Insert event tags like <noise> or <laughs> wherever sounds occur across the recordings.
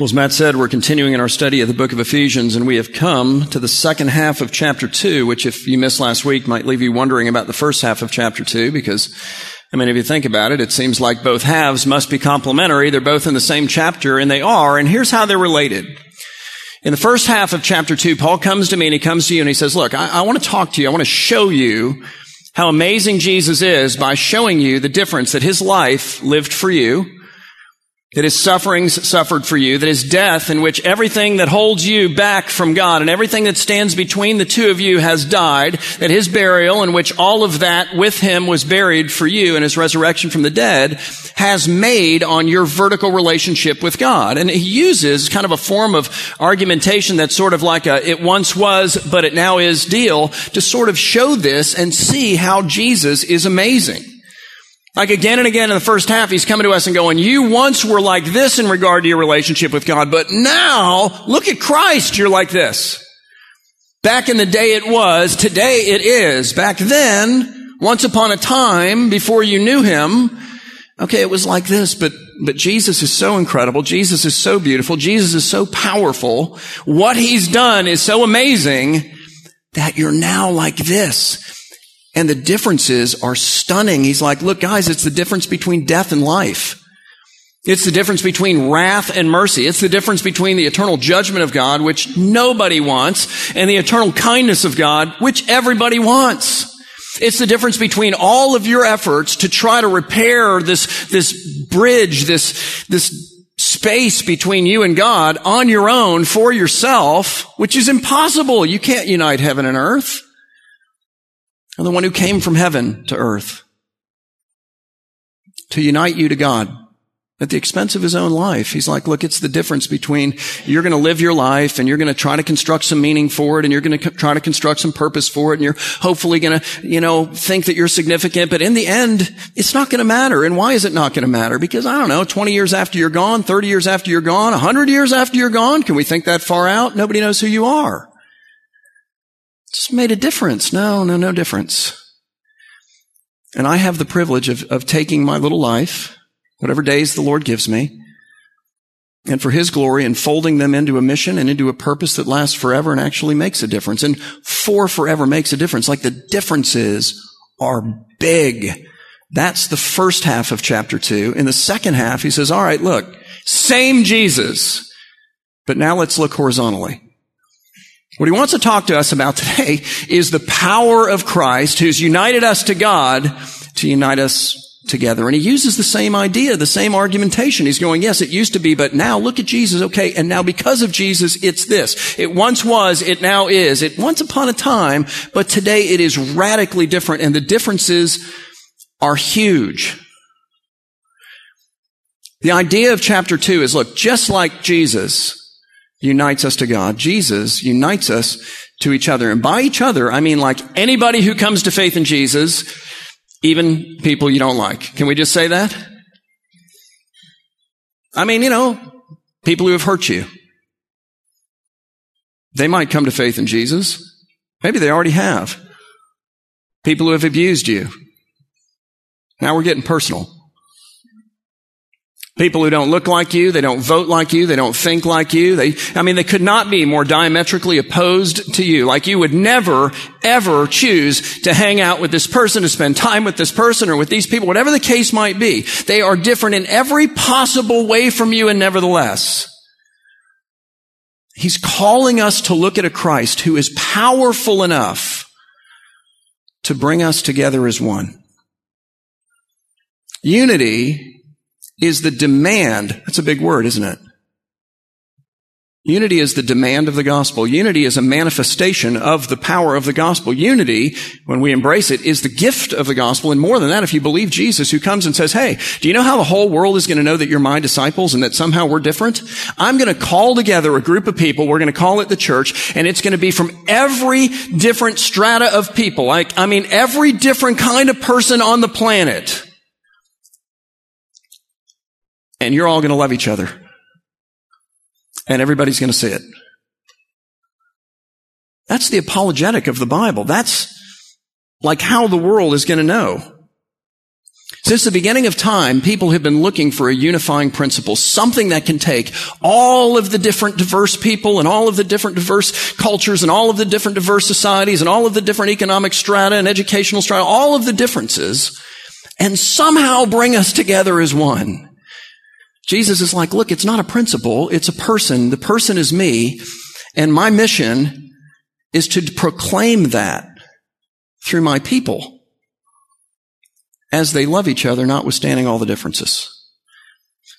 Well, as Matt said, we're continuing in our study of the book of Ephesians, and we have come to the second half of chapter two, which if you missed last week might leave you wondering about the first half of chapter two, because, I mean, if you think about it, it seems like both halves must be complementary. They're both in the same chapter, and they are, and here's how they're related. In the first half of chapter two, Paul comes to me and he comes to you and he says, look, I, I want to talk to you. I want to show you how amazing Jesus is by showing you the difference that his life lived for you, that his sufferings suffered for you, that his death in which everything that holds you back from God and everything that stands between the two of you has died, that his burial in which all of that with him was buried for you and his resurrection from the dead has made on your vertical relationship with God. And he uses kind of a form of argumentation that's sort of like a it once was, but it now is deal to sort of show this and see how Jesus is amazing. Like again and again in the first half, he's coming to us and going, you once were like this in regard to your relationship with God, but now look at Christ, you're like this. Back in the day it was, today it is. Back then, once upon a time, before you knew him, okay, it was like this, but, but Jesus is so incredible. Jesus is so beautiful. Jesus is so powerful. What he's done is so amazing that you're now like this. And the differences are stunning. He's like, look guys, it's the difference between death and life. It's the difference between wrath and mercy. It's the difference between the eternal judgment of God, which nobody wants, and the eternal kindness of God, which everybody wants. It's the difference between all of your efforts to try to repair this, this bridge, this, this space between you and God on your own for yourself, which is impossible. You can't unite heaven and earth and the one who came from heaven to earth to unite you to God at the expense of his own life. He's like, look, it's the difference between you're going to live your life and you're going to try to construct some meaning for it and you're going to try to construct some purpose for it and you're hopefully going to, you know, think that you're significant. But in the end, it's not going to matter. And why is it not going to matter? Because I don't know, 20 years after you're gone, 30 years after you're gone, 100 years after you're gone, can we think that far out? Nobody knows who you are. Just made a difference. No, no, no difference. And I have the privilege of, of taking my little life, whatever days the Lord gives me, and for His glory and folding them into a mission and into a purpose that lasts forever and actually makes a difference. And for forever makes a difference. Like the differences are big. That's the first half of chapter two. In the second half, he says, all right, look, same Jesus, but now let's look horizontally. What he wants to talk to us about today <laughs> is the power of Christ who's united us to God to unite us together. And he uses the same idea, the same argumentation. He's going, yes, it used to be, but now look at Jesus. Okay. And now because of Jesus, it's this. It once was, it now is. It once upon a time, but today it is radically different and the differences are huge. The idea of chapter two is look, just like Jesus, unites us to God. Jesus unites us to each other. And by each other, I mean like anybody who comes to faith in Jesus, even people you don't like. Can we just say that? I mean, you know, people who have hurt you. They might come to faith in Jesus. Maybe they already have. People who have abused you. Now we're getting personal. People who don't look like you, they don't vote like you, they don't think like you. They, I mean, they could not be more diametrically opposed to you. Like you would never, ever choose to hang out with this person, to spend time with this person or with these people, whatever the case might be. They are different in every possible way from you and nevertheless. He's calling us to look at a Christ who is powerful enough to bring us together as one. Unity is the demand. That's a big word, isn't it? Unity is the demand of the gospel. Unity is a manifestation of the power of the gospel. Unity, when we embrace it, is the gift of the gospel. And more than that, if you believe Jesus who comes and says, Hey, do you know how the whole world is going to know that you're my disciples and that somehow we're different? I'm going to call together a group of people. We're going to call it the church and it's going to be from every different strata of people. Like, I mean, every different kind of person on the planet and you're all going to love each other. And everybody's going to see it. That's the apologetic of the Bible. That's like how the world is going to know. Since the beginning of time, people have been looking for a unifying principle, something that can take all of the different diverse people and all of the different diverse cultures and all of the different diverse societies and all of the different economic strata and educational strata, all of the differences, and somehow bring us together as one. Jesus is like, look, it's not a principle, it's a person. The person is me, and my mission is to proclaim that through my people as they love each other, notwithstanding all the differences.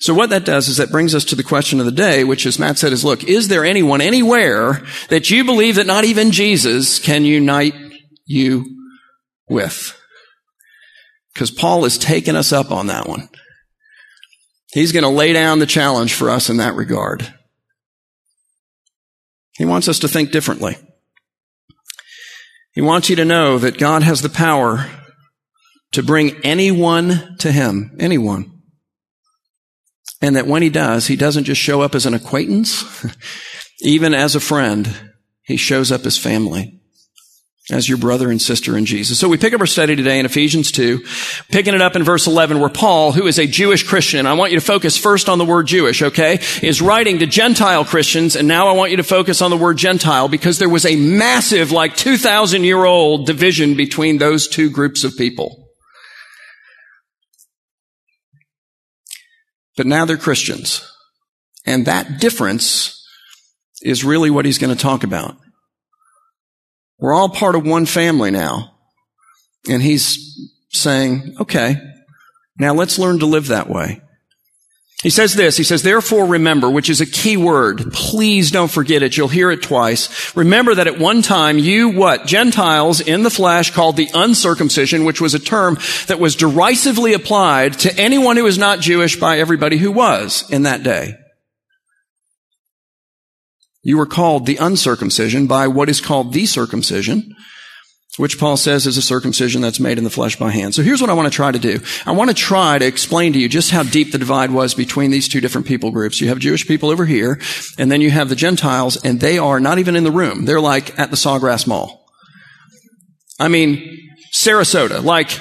So what that does is that brings us to the question of the day, which as Matt said is, look, is there anyone anywhere that you believe that not even Jesus can unite you with? Because Paul has taken us up on that one. He's going to lay down the challenge for us in that regard. He wants us to think differently. He wants you to know that God has the power to bring anyone to him, anyone. And that when he does, he doesn't just show up as an acquaintance, <laughs> even as a friend, he shows up as family, as your brother and sister in Jesus. So we pick up our study today in Ephesians 2, picking it up in verse 11 where Paul, who is a Jewish Christian, I want you to focus first on the word Jewish, okay, is writing to Gentile Christians, and now I want you to focus on the word Gentile because there was a massive, like 2,000 year old division between those two groups of people. but now they're Christians. And that difference is really what he's going to talk about. We're all part of one family now. And he's saying, okay, now let's learn to live that way. He says this, he says, therefore remember, which is a key word. Please don't forget it. You'll hear it twice. Remember that at one time you, what? Gentiles in the flesh called the uncircumcision, which was a term that was derisively applied to anyone who was not Jewish by everybody who was in that day. You were called the uncircumcision by what is called the circumcision, which Paul says is a circumcision that's made in the flesh by hand. So here's what I want to try to do. I want to try to explain to you just how deep the divide was between these two different people groups. You have Jewish people over here, and then you have the Gentiles, and they are not even in the room. They're like at the Sawgrass Mall. I mean, Sarasota, like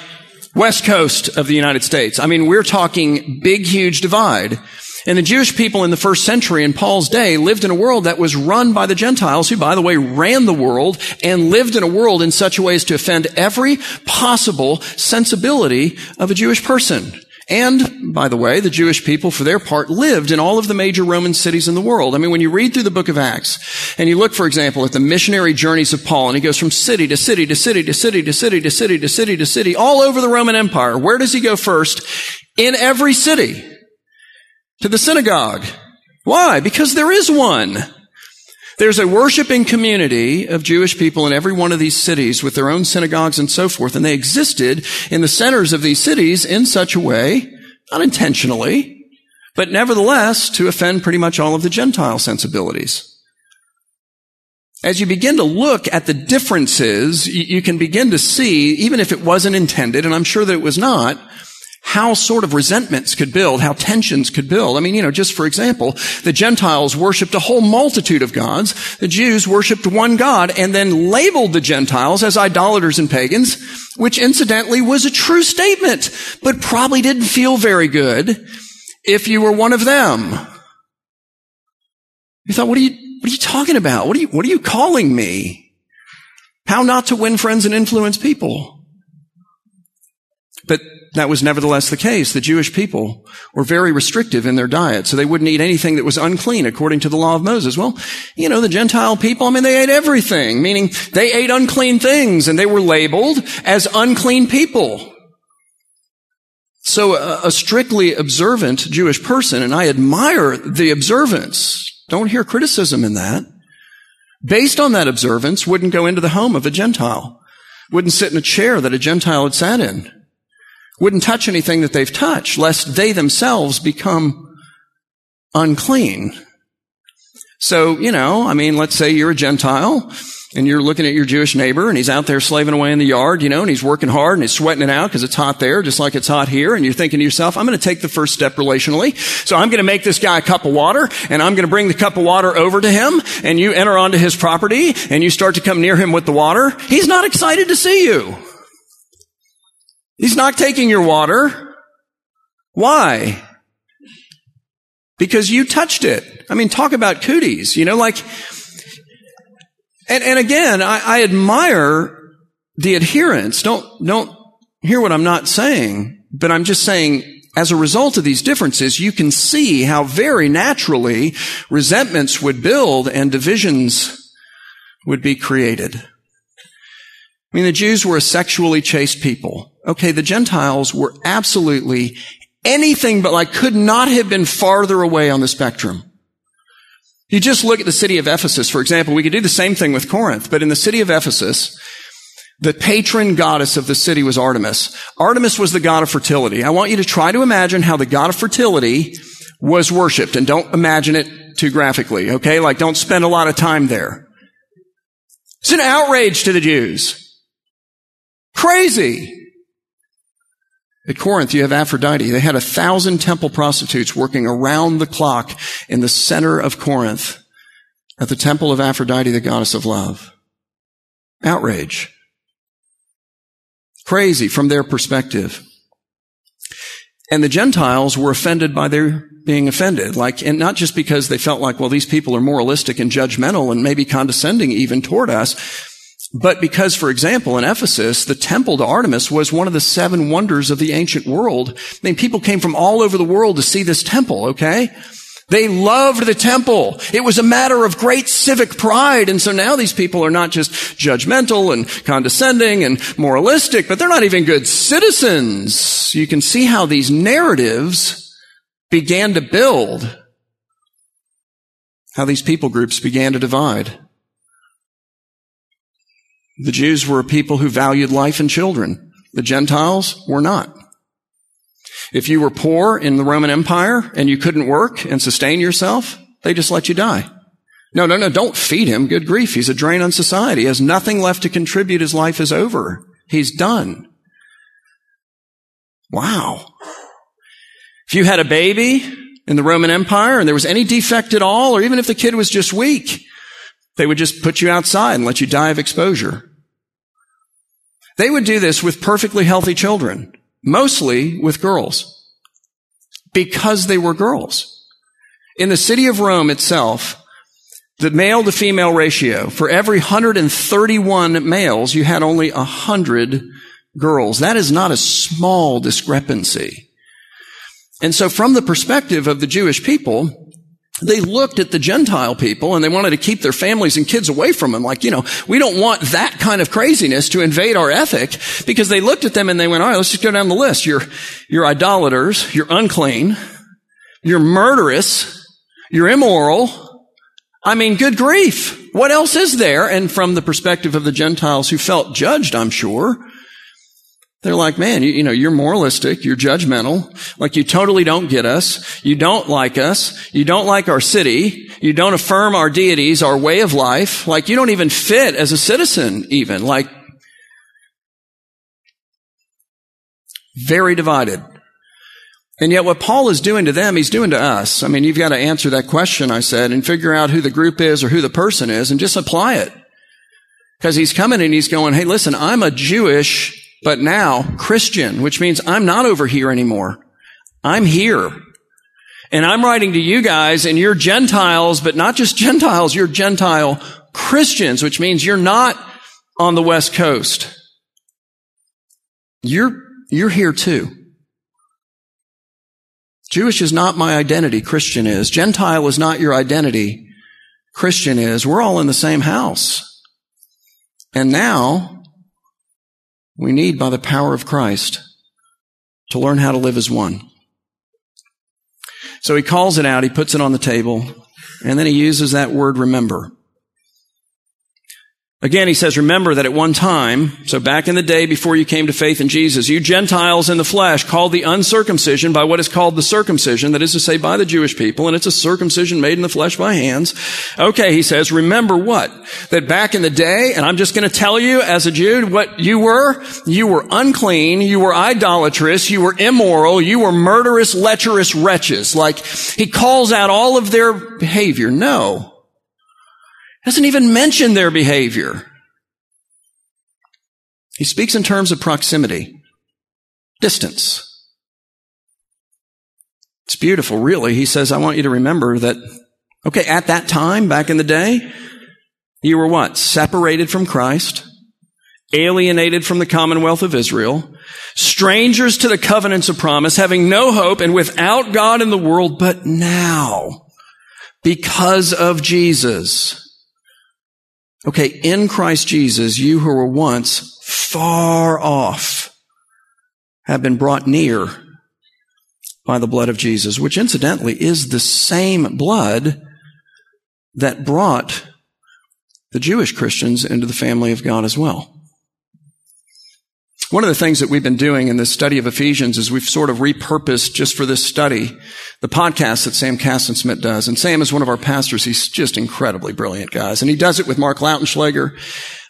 west coast of the United States. I mean, we're talking big, huge divide. And the Jewish people in the first century in Paul's day lived in a world that was run by the Gentiles, who, by the way, ran the world and lived in a world in such a way as to offend every possible sensibility of a Jewish person. And, by the way, the Jewish people, for their part, lived in all of the major Roman cities in the world. I mean, when you read through the book of Acts, and you look, for example, at the missionary journeys of Paul, and he goes from city to city to city to city to city to city to city to city, all over the Roman Empire, where does he go first? In every city to the synagogue. Why? Because there is one. There's a worshiping community of Jewish people in every one of these cities with their own synagogues and so forth, and they existed in the centers of these cities in such a way, not intentionally, but nevertheless to offend pretty much all of the Gentile sensibilities. As you begin to look at the differences, you can begin to see, even if it wasn't intended, and I'm sure that it was not, how sort of resentments could build, how tensions could build. I mean, you know, just for example, the Gentiles worshiped a whole multitude of gods. The Jews worshiped one God and then labeled the Gentiles as idolaters and pagans, which incidentally was a true statement, but probably didn't feel very good if you were one of them. You thought, what are you, what are you talking about? What are you, what are you calling me? How not to win friends and influence people? But that was nevertheless the case. The Jewish people were very restrictive in their diet, so they wouldn't eat anything that was unclean according to the law of Moses. Well, you know, the Gentile people, I mean, they ate everything, meaning they ate unclean things and they were labeled as unclean people. So a, strictly observant Jewish person, and I admire the observance, don't hear criticism in that, based on that observance, wouldn't go into the home of a Gentile, wouldn't sit in a chair that a Gentile had sat in wouldn't touch anything that they've touched, lest they themselves become unclean. So, you know, I mean, let's say you're a Gentile and you're looking at your Jewish neighbor and he's out there slaving away in the yard, you know, and he's working hard and he's sweating it out because it's hot there, just like it's hot here. And you're thinking to yourself, I'm going to take the first step relationally. So I'm going to make this guy a cup of water and I'm going to bring the cup of water over to him and you enter onto his property and you start to come near him with the water. He's not excited to see you. He's not taking your water. Why? Because you touched it. I mean, talk about cooties, you know, like, and, and again, I, I admire the adherence. Don't, don't hear what I'm not saying, but I'm just saying as a result of these differences, you can see how very naturally resentments would build and divisions would be created. I mean, the Jews were a sexually chaste people. Okay, the Gentiles were absolutely anything but like could not have been farther away on the spectrum. You just look at the city of Ephesus, for example. We could do the same thing with Corinth, but in the city of Ephesus, the patron goddess of the city was Artemis. Artemis was the god of fertility. I want you to try to imagine how the god of fertility was worshiped and don't imagine it too graphically, okay? Like don't spend a lot of time there. It's an outrage to the Jews. Crazy. At Corinth, you have Aphrodite. They had a thousand temple prostitutes working around the clock in the center of Corinth at the temple of Aphrodite, the goddess of love. Outrage. Crazy from their perspective. And the Gentiles were offended by their being offended. Like, and not just because they felt like, well, these people are moralistic and judgmental and maybe condescending even toward us, but because, for example, in Ephesus, the temple to Artemis was one of the seven wonders of the ancient world. I mean, people came from all over the world to see this temple, okay? They loved the temple. It was a matter of great civic pride. And so now these people are not just judgmental and condescending and moralistic, but they're not even good citizens. You can see how these narratives began to build, how these people groups began to divide. The Jews were a people who valued life and children. The Gentiles were not. If you were poor in the Roman Empire and you couldn't work and sustain yourself, they just let you die. No, no, no, don't feed him. Good grief. He's a drain on society. He has nothing left to contribute. His life is over. He's done. Wow. If you had a baby in the Roman Empire and there was any defect at all, or even if the kid was just weak, they would just put you outside and let you die of exposure. They would do this with perfectly healthy children mostly with girls because they were girls. In the city of Rome itself, the male to female ratio, for every 131 males, you had only 100 girls. That is not a small discrepancy. And so from the perspective of the Jewish people, they looked at the Gentile people and they wanted to keep their families and kids away from them. Like, you know, we don't want that kind of craziness to invade our ethic because they looked at them and they went, all right, let's just go down the list. You're, you're idolaters. You're unclean. You're murderous. You're immoral. I mean, good grief. What else is there? And from the perspective of the Gentiles who felt judged, I'm sure, they're like, man, you, you, know, you're moralistic, you're judgmental, like you totally don't get us, you don't like us, you don't like our city, you don't affirm our deities, our way of life, like you don't even fit as a citizen even, like very divided. And yet what Paul is doing to them, he's doing to us. I mean, you've got to answer that question, I said, and figure out who the group is or who the person is and just apply it. Because he's coming and he's going, hey, listen, I'm a Jewish but now Christian, which means I'm not over here anymore. I'm here. And I'm writing to you guys and you're Gentiles, but not just <laughs> Gentiles, you're Gentile Christians, which means you're not on the West Coast. You're, you're here too. Jewish is not my identity. Christian is. Gentile is not your identity. Christian is. We're all in the same house. And now we need, by the power of Christ, to learn how to live as one. So he calls it out, he puts it on the table, and then he uses that word remember. Again, he says, remember that at one time, so back in the day before you came to faith in Jesus, you Gentiles in the flesh called the uncircumcision by what is called the circumcision, that is to say by the Jewish people, and it's a circumcision made in the flesh by hands. Okay, he says, remember what? That back in the day, and I'm just going to tell you as a Jew what you were, you were unclean, you were idolatrous, you were immoral, you were murderous, lecherous wretches. Like, he calls out all of their behavior. No doesn't even mention their behavior. He speaks in terms of proximity, distance. It's beautiful, really. He says, I want you to remember that, okay, at that time, back in the day, you were what? Separated from Christ, alienated from the commonwealth of Israel, strangers to the covenants of promise, having no hope and without God in the world, but now, because of Jesus, okay, in Christ Jesus, you who were once far off have been brought near by the blood of Jesus, which incidentally is the same blood that brought the Jewish Christians into the family of God as well. One of the things that we've been doing in this study of Ephesians is we've sort of repurposed just for this study the podcast that Sam Smith does. And Sam is one of our pastors. He's just incredibly brilliant, guys. And he does it with Mark Lautenschlager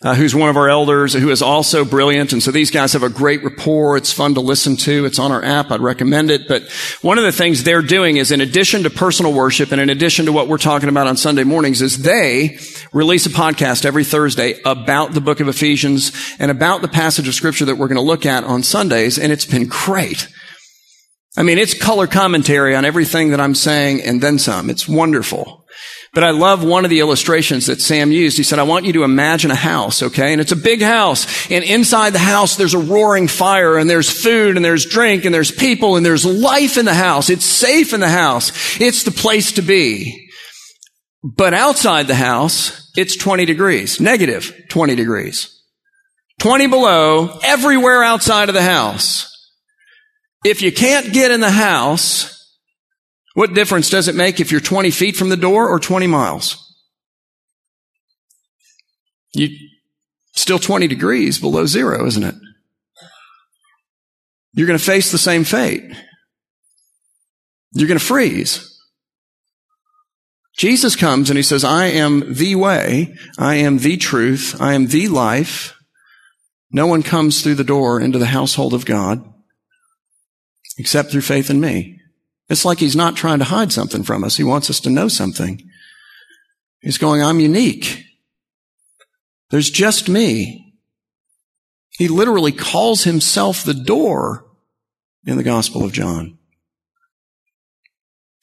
uh, who's one of our elders, who is also brilliant. And so these guys have a great rapport. It's fun to listen to. It's on our app. I'd recommend it. But one of the things they're doing is in addition to personal worship and in addition to what we're talking about on Sunday mornings is they release a podcast every Thursday about the book of Ephesians and about the passage of scripture that we're going to look at on Sundays. And it's been great. I mean, it's color commentary on everything that I'm saying and then some. It's wonderful. But I love one of the illustrations that Sam used. He said, I want you to imagine a house, okay? And it's a big house. And inside the house, there's a roaring fire and there's food and there's drink and there's people and there's life in the house. It's safe in the house. It's the place to be. But outside the house, it's 20 degrees, negative 20 degrees. 20 below everywhere outside of the house. If you can't get in the house, what difference does it make if you're 20 feet from the door or 20 miles? You still 20 degrees below zero, isn't it? You're going to face the same fate. You're going to freeze. Jesus comes and he says, I am the way. I am the truth. I am the life. No one comes through the door into the household of God except through faith in me. It's like he's not trying to hide something from us. He wants us to know something. He's going, I'm unique. There's just me. He literally calls himself the door in the Gospel of John.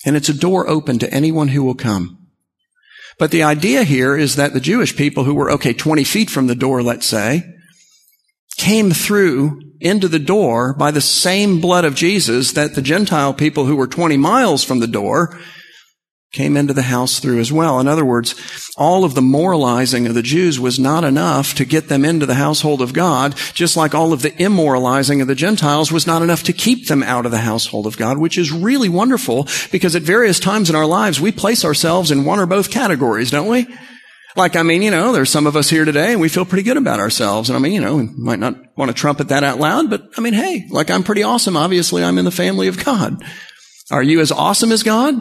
And it's a door open to anyone who will come. But the idea here is that the Jewish people who were, okay, 20 feet from the door, let's say, came through into the door by the same blood of Jesus that the Gentile people who were 20 miles from the door came into the house through as well. In other words, all of the moralizing of the Jews was not enough to get them into the household of God, just like all of the immoralizing of the Gentiles was not enough to keep them out of the household of God, which is really wonderful because at various times in our lives, we place ourselves in one or both categories, don't we? Like, I mean, you know, there's some of us here today and we feel pretty good about ourselves. And I mean, you know, we might not want to trumpet that out loud, but I mean, hey, like I'm pretty awesome. Obviously, I'm in the family of God. Are you as awesome as God?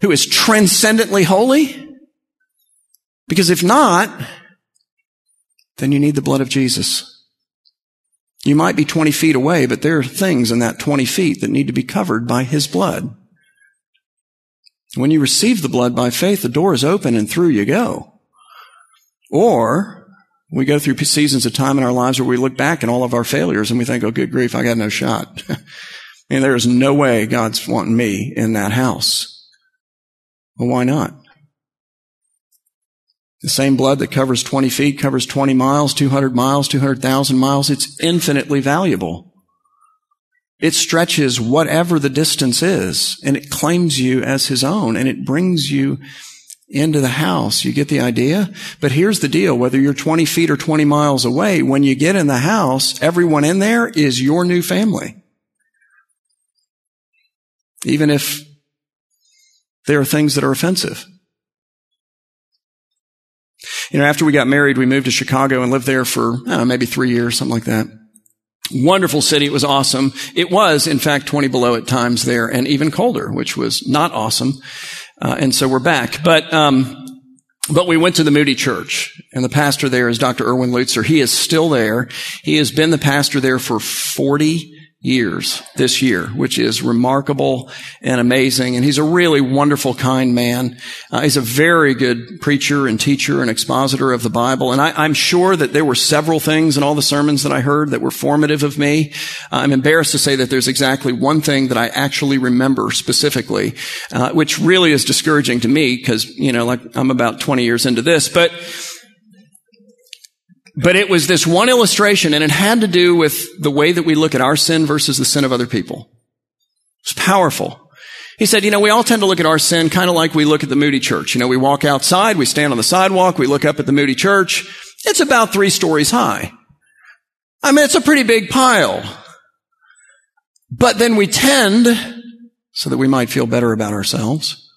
Who is transcendently holy? Because if not, then you need the blood of Jesus. You might be 20 feet away, but there are things in that 20 feet that need to be covered by His blood. When you receive the blood by faith, the door is open and through you go. Or we go through seasons of time in our lives where we look back at all of our failures and we think, oh, good grief, I got no shot. <laughs> and there is no way God's wanting me in that house. Well, why not? The same blood that covers 20 feet covers 20 miles, 200 miles, 200,000 miles. It's infinitely valuable. It stretches whatever the distance is and it claims you as his own and it brings you into the house. You get the idea? But here's the deal. Whether you're 20 feet or 20 miles away, when you get in the house, everyone in there is your new family. Even if there are things that are offensive. You know, after we got married, we moved to Chicago and lived there for know, maybe three years, something like that. Wonderful city. It was awesome. It was, in fact, 20 below at times there and even colder, which was not awesome. Uh, and so we're back. But, um, but we went to the Moody Church, and the pastor there is Dr. Erwin Lutzer. He is still there. He has been the pastor there for 40 years this year, which is remarkable and amazing. And he's a really wonderful, kind man. Uh, he's a very good preacher and teacher and expositor of the Bible. And I, am sure that there were several things in all the sermons that I heard that were formative of me. Uh, I'm embarrassed to say that there's exactly one thing that I actually remember specifically, uh, which really is discouraging to me because, you know, like I'm about 20 years into this, but but it was this one illustration and it had to do with the way that we look at our sin versus the sin of other people. It's powerful. He said, you know, we all tend to look at our sin kind of like we look at the Moody church. You know, we walk outside, we stand on the sidewalk, we look up at the Moody church. It's about three stories high. I mean, it's a pretty big pile. But then we tend, so that we might feel better about ourselves,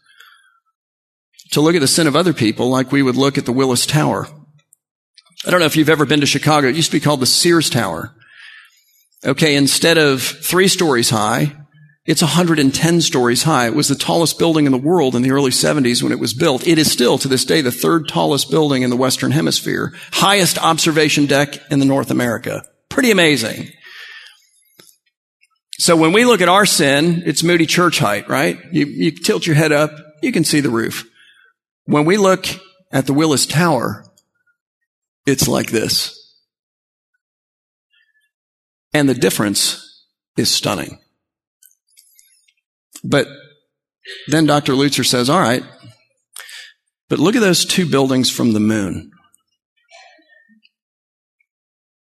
to look at the sin of other people like we would look at the Willis Tower. I don't know if you've ever been to Chicago. It used to be called the Sears Tower. Okay, instead of three stories high, it's 110 stories high. It was the tallest building in the world in the early 70s when it was built. It is still, to this day, the third tallest building in the Western Hemisphere. Highest observation deck in the North America. Pretty amazing. So when we look at our sin, it's Moody church height, right? You, you tilt your head up, you can see the roof. When we look at the Willis Tower, it's like this. And the difference is stunning. But then Dr. Lutzer says, all right, but look at those two buildings from the moon.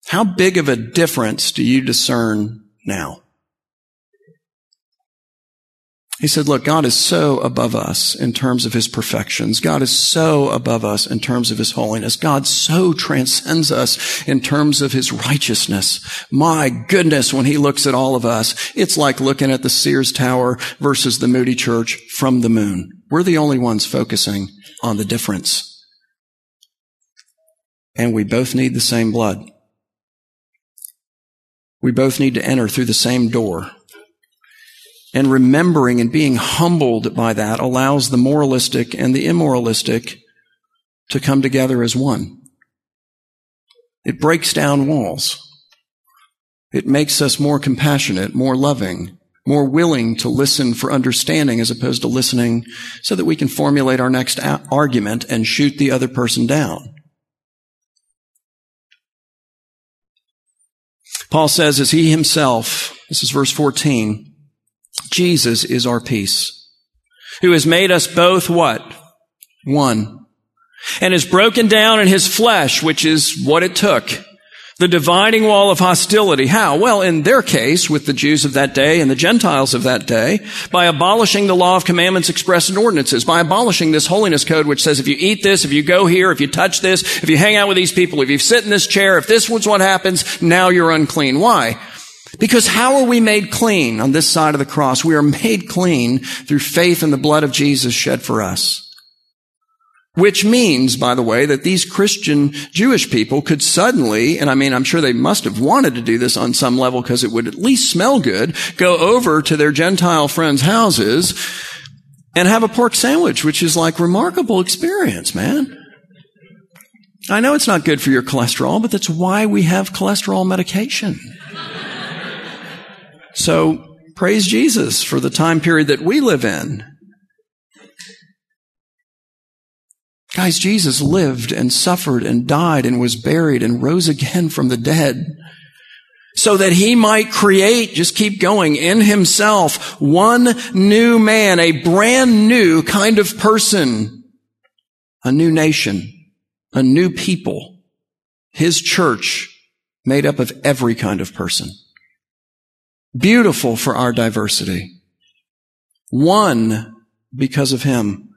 How big of a difference do you discern now? He said, look, God is so above us in terms of his perfections. God is so above us in terms of his holiness. God so transcends us in terms of his righteousness. My goodness, when he looks at all of us, it's like looking at the Sears Tower versus the Moody Church from the moon. We're the only ones focusing on the difference. And we both need the same blood. We both need to enter through the same door. And remembering and being humbled by that allows the moralistic and the immoralistic to come together as one. It breaks down walls. It makes us more compassionate, more loving, more willing to listen for understanding as opposed to listening so that we can formulate our next a- argument and shoot the other person down. Paul says, as he himself, this is verse 14, Jesus is our peace, who has made us both what? One. And has broken down in his flesh, which is what it took. The dividing wall of hostility. How? Well, in their case, with the Jews of that day and the Gentiles of that day, by abolishing the law of commandments expressed in ordinances, by abolishing this holiness code which says if you eat this, if you go here, if you touch this, if you hang out with these people, if you sit in this chair, if this was what happens, now you're unclean. Why? Because how are we made clean on this side of the cross? We are made clean through faith in the blood of Jesus shed for us. Which means, by the way, that these Christian Jewish people could suddenly, and I mean, I'm sure they must have wanted to do this on some level because it would at least smell good, go over to their Gentile friends' houses and have a pork sandwich, which is like remarkable experience, man. I know it's not good for your cholesterol, but that's why we have cholesterol medication. So praise Jesus for the time period that we live in. Guys, Jesus lived and suffered and died and was buried and rose again from the dead so that he might create, just keep going, in himself one new man, a brand new kind of person, a new nation, a new people, his church made up of every kind of person. Beautiful for our diversity. One because of him.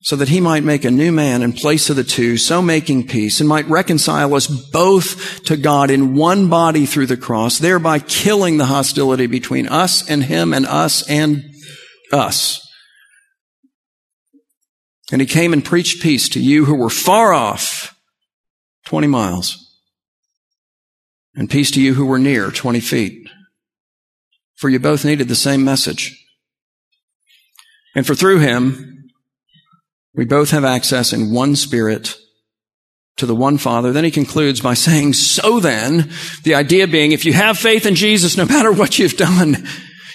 So that he might make a new man in place of the two, so making peace, and might reconcile us both to God in one body through the cross, thereby killing the hostility between us and him and us and us. And he came and preached peace to you who were far off, 20 miles, and peace to you who were near, 20 feet for you both needed the same message. And for through him, we both have access in one spirit to the one Father. Then he concludes by saying, so then, the idea being, if you have faith in Jesus, no matter what you've done,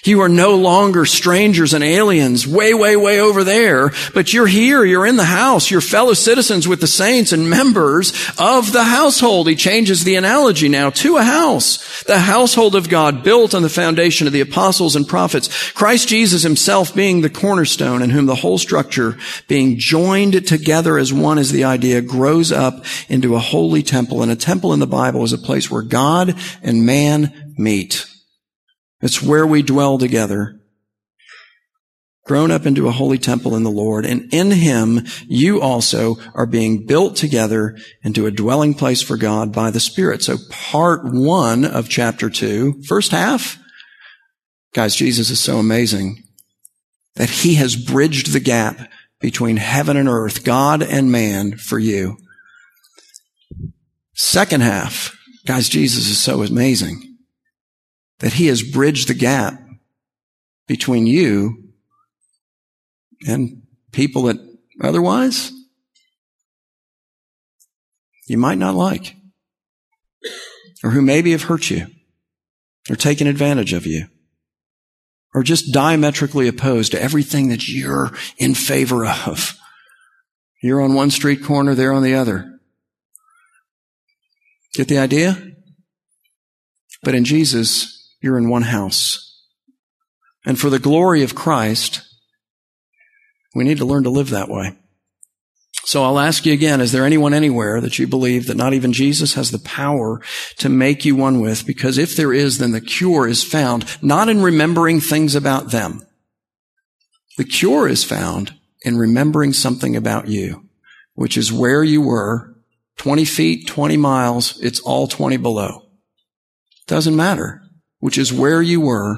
you are no longer strangers and aliens way, way, way over there, but you're here, you're in the house, you're fellow citizens with the saints and members of the household. He changes the analogy now to a house, the household of God built on the foundation of the apostles and prophets, Christ Jesus himself being the cornerstone in whom the whole structure being joined together as one is the idea grows up into a holy temple. And a temple in the Bible is a place where God and man meet. It's where we dwell together. Grown up into a holy temple in the Lord, and in Him you also are being built together into a dwelling place for God by the Spirit. So part one of chapter two, first half, guys, Jesus is so amazing that He has bridged the gap between heaven and earth, God and man for you. Second half, guys, Jesus is so amazing that he has bridged the gap between you and people that otherwise you might not like or who maybe have hurt you or taken advantage of you or just diametrically opposed to everything that you're in favor of. You're on one street corner, they're on the other. Get the idea? But in Jesus, you're in one house. And for the glory of Christ, we need to learn to live that way. So I'll ask you again, is there anyone anywhere that you believe that not even Jesus has the power to make you one with? Because if there is, then the cure is found not in remembering things about them. The cure is found in remembering something about you, which is where you were 20 feet, 20 miles. It's all 20 below. Doesn't matter which is where you were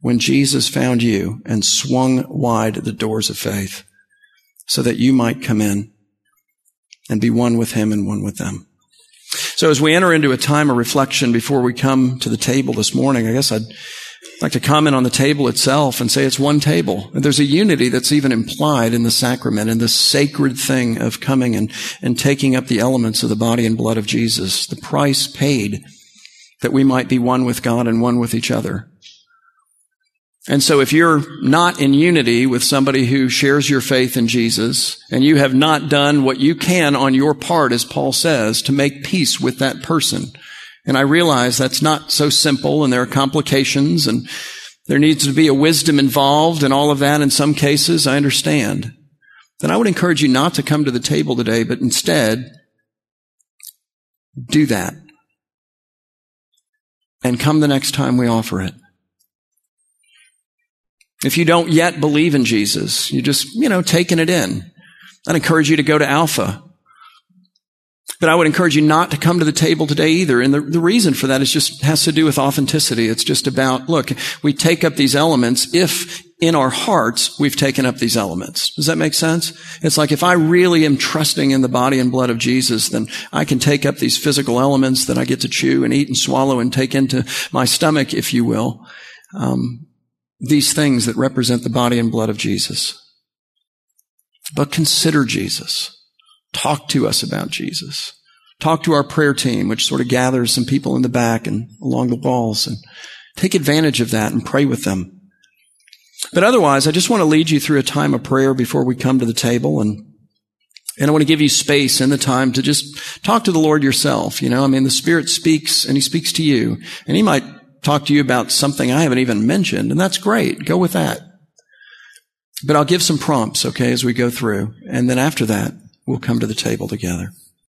when Jesus found you and swung wide the doors of faith so that you might come in and be one with him and one with them. So as we enter into a time of reflection before we come to the table this morning, I guess I'd like to comment on the table itself and say it's one table. There's a unity that's even implied in the sacrament in the sacred thing of coming and, and taking up the elements of the body and blood of Jesus, the price paid that we might be one with God and one with each other. And so if you're not in unity with somebody who shares your faith in Jesus and you have not done what you can on your part, as Paul says, to make peace with that person, and I realize that's not so simple and there are complications and there needs to be a wisdom involved and all of that in some cases, I understand. Then I would encourage you not to come to the table today, but instead do that and come the next time we offer it. If you don't yet believe in Jesus, you're just, you know, taking it in. I'd encourage you to go to Alpha. But I would encourage you not to come to the table today either. And the, the reason for that is just has to do with authenticity. It's just about, look, we take up these elements if in our hearts we've taken up these elements. Does that make sense? It's like if I really am trusting in the body and blood of Jesus, then I can take up these physical elements that I get to chew and eat and swallow and take into my stomach, if you will. Um, these things that represent the body and blood of Jesus. But consider Jesus. Talk to us about Jesus. Talk to our prayer team, which sort of gathers some people in the back and along the walls and take advantage of that and pray with them. But otherwise, I just want to lead you through a time of prayer before we come to the table and and I want to give you space and the time to just talk to the Lord yourself. You know, I mean, the Spirit speaks and He speaks to you and He might talk to you about something I haven't even mentioned and that's great. Go with that. But I'll give some prompts, okay, as we go through. And then after that, we'll come to the table together.